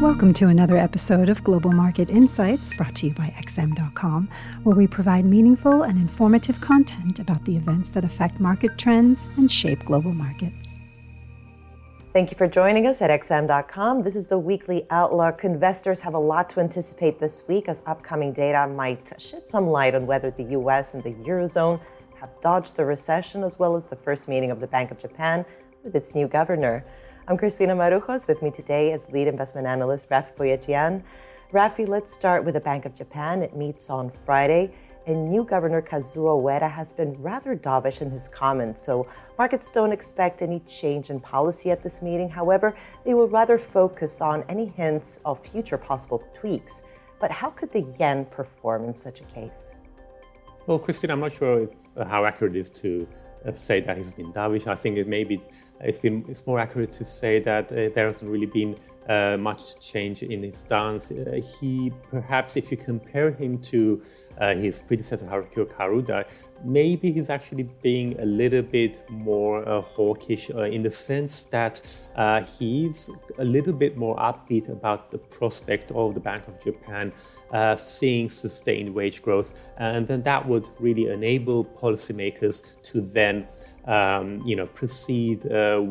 Welcome to another episode of Global Market Insights brought to you by XM.com, where we provide meaningful and informative content about the events that affect market trends and shape global markets. Thank you for joining us at XM.com. This is the weekly outlook. Investors have a lot to anticipate this week as upcoming data might shed some light on whether the US and the Eurozone have dodged the recession, as well as the first meeting of the Bank of Japan with its new governor. I'm Christina Marujos. With me today is lead investment analyst Raffi Boyadjian. Raffi, let's start with the Bank of Japan. It meets on Friday, and new Governor Kazuo Ueda has been rather dovish in his comments. So markets don't expect any change in policy at this meeting. However, they will rather focus on any hints of future possible tweaks. But how could the yen perform in such a case? Well, Christine, I'm not sure if, uh, how accurate it is to say that he's been dovish. I think it maybe it's been it's more accurate to say that uh, there hasn't really been uh, much change in his stance. Uh, he perhaps, if you compare him to uh, his predecessor Haruhiko Kuroda, maybe he's actually being a little bit more uh, hawkish uh, in the sense that uh, he's a little bit more upbeat about the prospect of the Bank of Japan seeing sustained wage growth, and then that would really enable policymakers to then, um, you know, proceed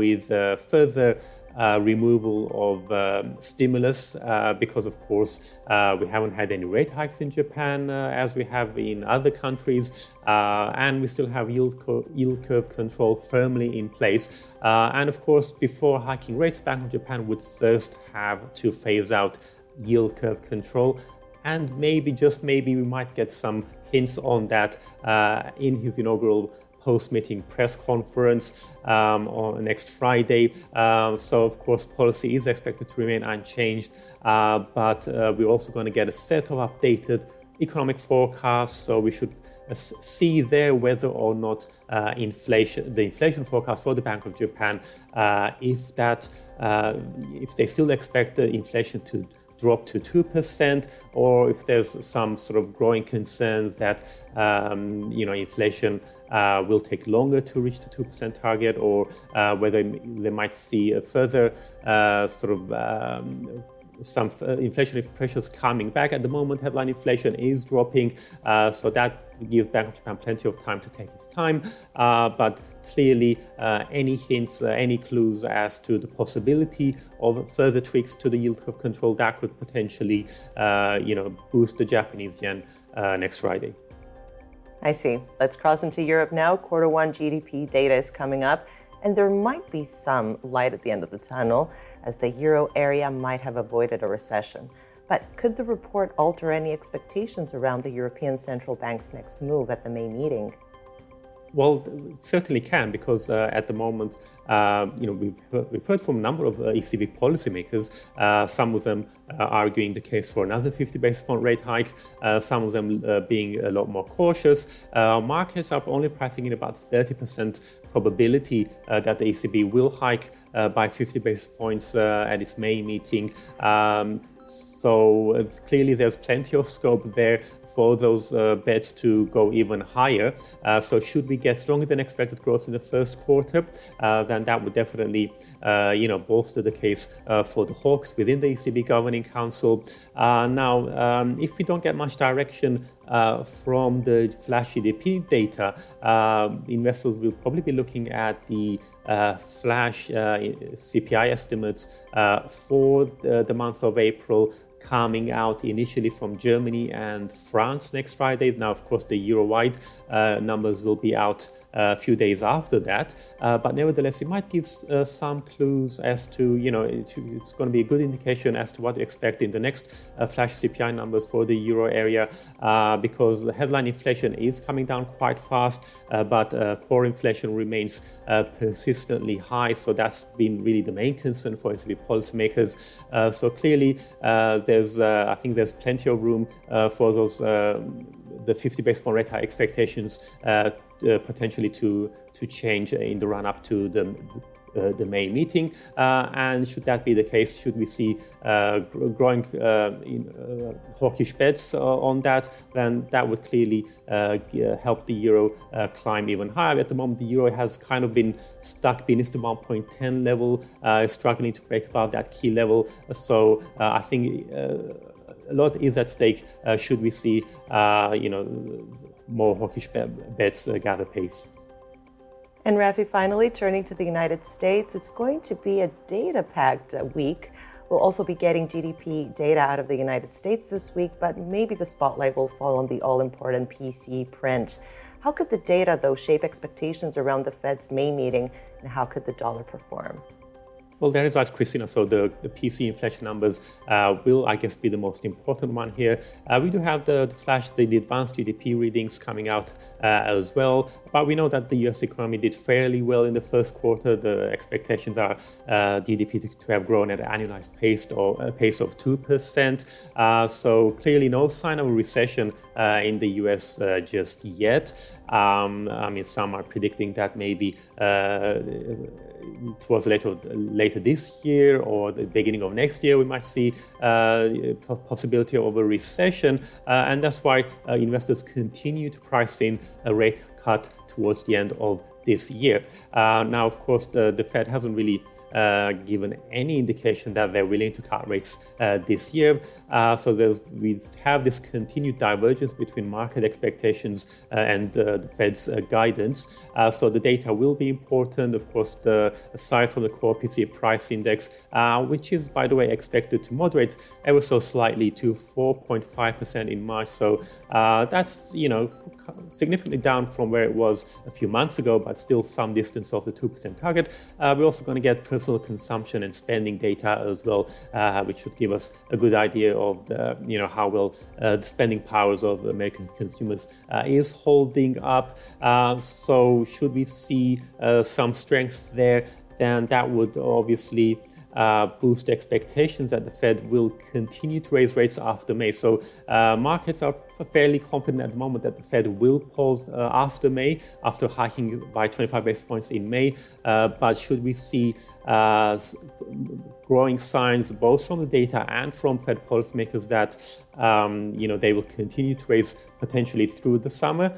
with further uh, removal of um, stimulus uh, because, of course, uh, we haven't had any rate hikes in Japan uh, as we have in other countries, uh, and we still have yield, yield, curve control firmly in place. And of course, before hiking rates, Bank of Japan would first have to phase out yield curve control. And maybe, just maybe, we might get some hints on that in his inaugural post-meeting press conference um, on next Friday. Um, so, of course, policy is expected to remain unchanged, uh, but uh, we're also going to get a set of updated economic forecasts. So we should uh, see there whether or not uh, inflation, the inflation forecast for the Bank of Japan, uh, if that, uh, if they still expect the inflation to drop to 2% or if there's some sort of growing concerns that um, you know inflation uh, will take longer to reach the 2% target or uh, whether they might see a further uh, sort of um, some uh, inflationary pressures coming back. At the moment, headline inflation is dropping, uh, so that gives Bank of Japan plenty of time to take its time. Uh, but clearly, uh, any hints, uh, any clues as to the possibility of further tweaks to the yield curve control that could potentially, uh, you know, boost the Japanese yen next Friday. I see. Let's cross into Europe now. Quarter one GDP data is coming up, and there might be some light at the end of the tunnel as the euro area might have avoided a recession. But could the report alter any expectations around the European Central Bank's next move at the May meeting? Well, it certainly can because uh, at the moment, uh, you know, we've we've heard from a number of uh, ECB policymakers. Uh, some of them uh, arguing the case for another 50 basis point rate hike. Uh, some of them being a lot more cautious. markets are only pricing in about 30% probability that the ECB will hike by 50 basis points at its May meeting. Um, so uh, clearly, there's plenty of scope there for those uh, bets to go even higher. Uh, so should we get stronger than expected growth in the first quarter, uh, then that would definitely, uh, you know, bolster the case uh, for the hawks within the ECB governing council. now, um, if we don't get much direction uh, from the flash GDP data, uh, investors will probably be looking at the uh, flash CPI estimates for the, the month of April people coming out initially from Germany and France next Friday. Now, of course, the Euro-wide uh, numbers will be out uh, a few days after that. Uh, but nevertheless, it might give uh, some clues as to, you know, it, it's going to be a good indication as to what to expect in the next uh, flash CPI numbers for the Euro area uh, because the headline inflation is coming down quite fast, but core inflation remains persistently high. So that's been really the main concern for ECB policymakers. so clearly, there's there's uh, I think there's plenty of room uh, for those uh, the 50 basis point rate hike expectations potentially to to change in the run up to the the, the May meeting. Uh, and should that be the case, should we see uh, growing uh, in, uh, hawkish bets on that, then that would clearly help the euro climb even higher. At the moment, the euro has kind of been stuck beneath the 1.10 level, struggling to break above that key level. So I think a lot is at stake uh, should we see, uh, you know, more hawkish bets uh, gather pace. And Raffi, finally, turning to the United States, it's going to be a data packed uh, week. We'll also be getting GDP data out of the United States this week, but maybe the spotlight will fall on the all important PCE print. How could the data, though, shape expectations around the Fed's May meeting, and how could the dollar perform? Well, that is right, Christina. So the, the PCE inflation numbers uh, will, I guess, be the most important one here. Uh, we do have the, the flash, the, the, advanced GDP readings coming out uh, as well. But we know that the US economy did fairly well in the first quarter. The expectations are uh, GDP to, to, have grown at an annualized pace, or, a pace of 2%. Uh, so clearly no sign of a recession uh, in the US just yet. Um, I mean, some are predicting that maybe towards later later this year or the beginning of next year, we might see uh, possibility of a recession, uh, and that's why uh, investors continue to price in a rate cut towards the end of this year. Uh, now, of course, the, the Fed hasn't really uh, given any indication that they're willing to cut rates uh, this year. Uh, so we have this continued divergence between market expectations uh, and uh, the Fed's guidance. so the data will be important. Of course, the, aside from the core PCE price index, which is, by the way, expected to moderate ever so slightly to 4.5% in March. So that's, you know, significantly down from where it was a few months ago, but still some distance off the 2% target. Uh, we're also going to get personal consumption and spending data as well, uh, which should give us a good idea of the, you know, how well uh, the spending powers of American consumers uh, is holding up. Uh, so should we see uh, some strength there, then that would obviously uh, boost expectations that the Fed will continue to raise rates after May. So uh, markets are fairly confident at the moment that the Fed will pause uh, after May, after hiking by 25 basis points in May. Uh, but should we see uh, growing signs both from the data and from Fed policymakers that um, you know they will continue to raise potentially through the summer?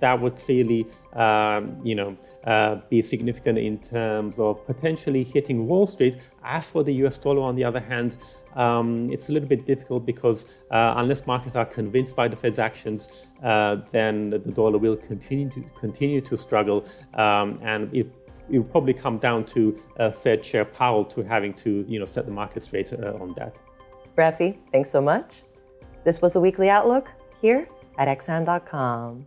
That would clearly, um, you know, uh, be significant in terms of potentially hitting Wall Street. As for the U.S. dollar, on the other hand, um, it's a little bit difficult because uh, unless markets are convinced by the Fed's actions, uh, then the dollar will continue to continue to struggle, um, and it, it will probably come down to uh, Fed Chair Powell to having to, you know, set the market straight uh, on that. Raffi, thanks so much. This was the weekly outlook here at XM.com.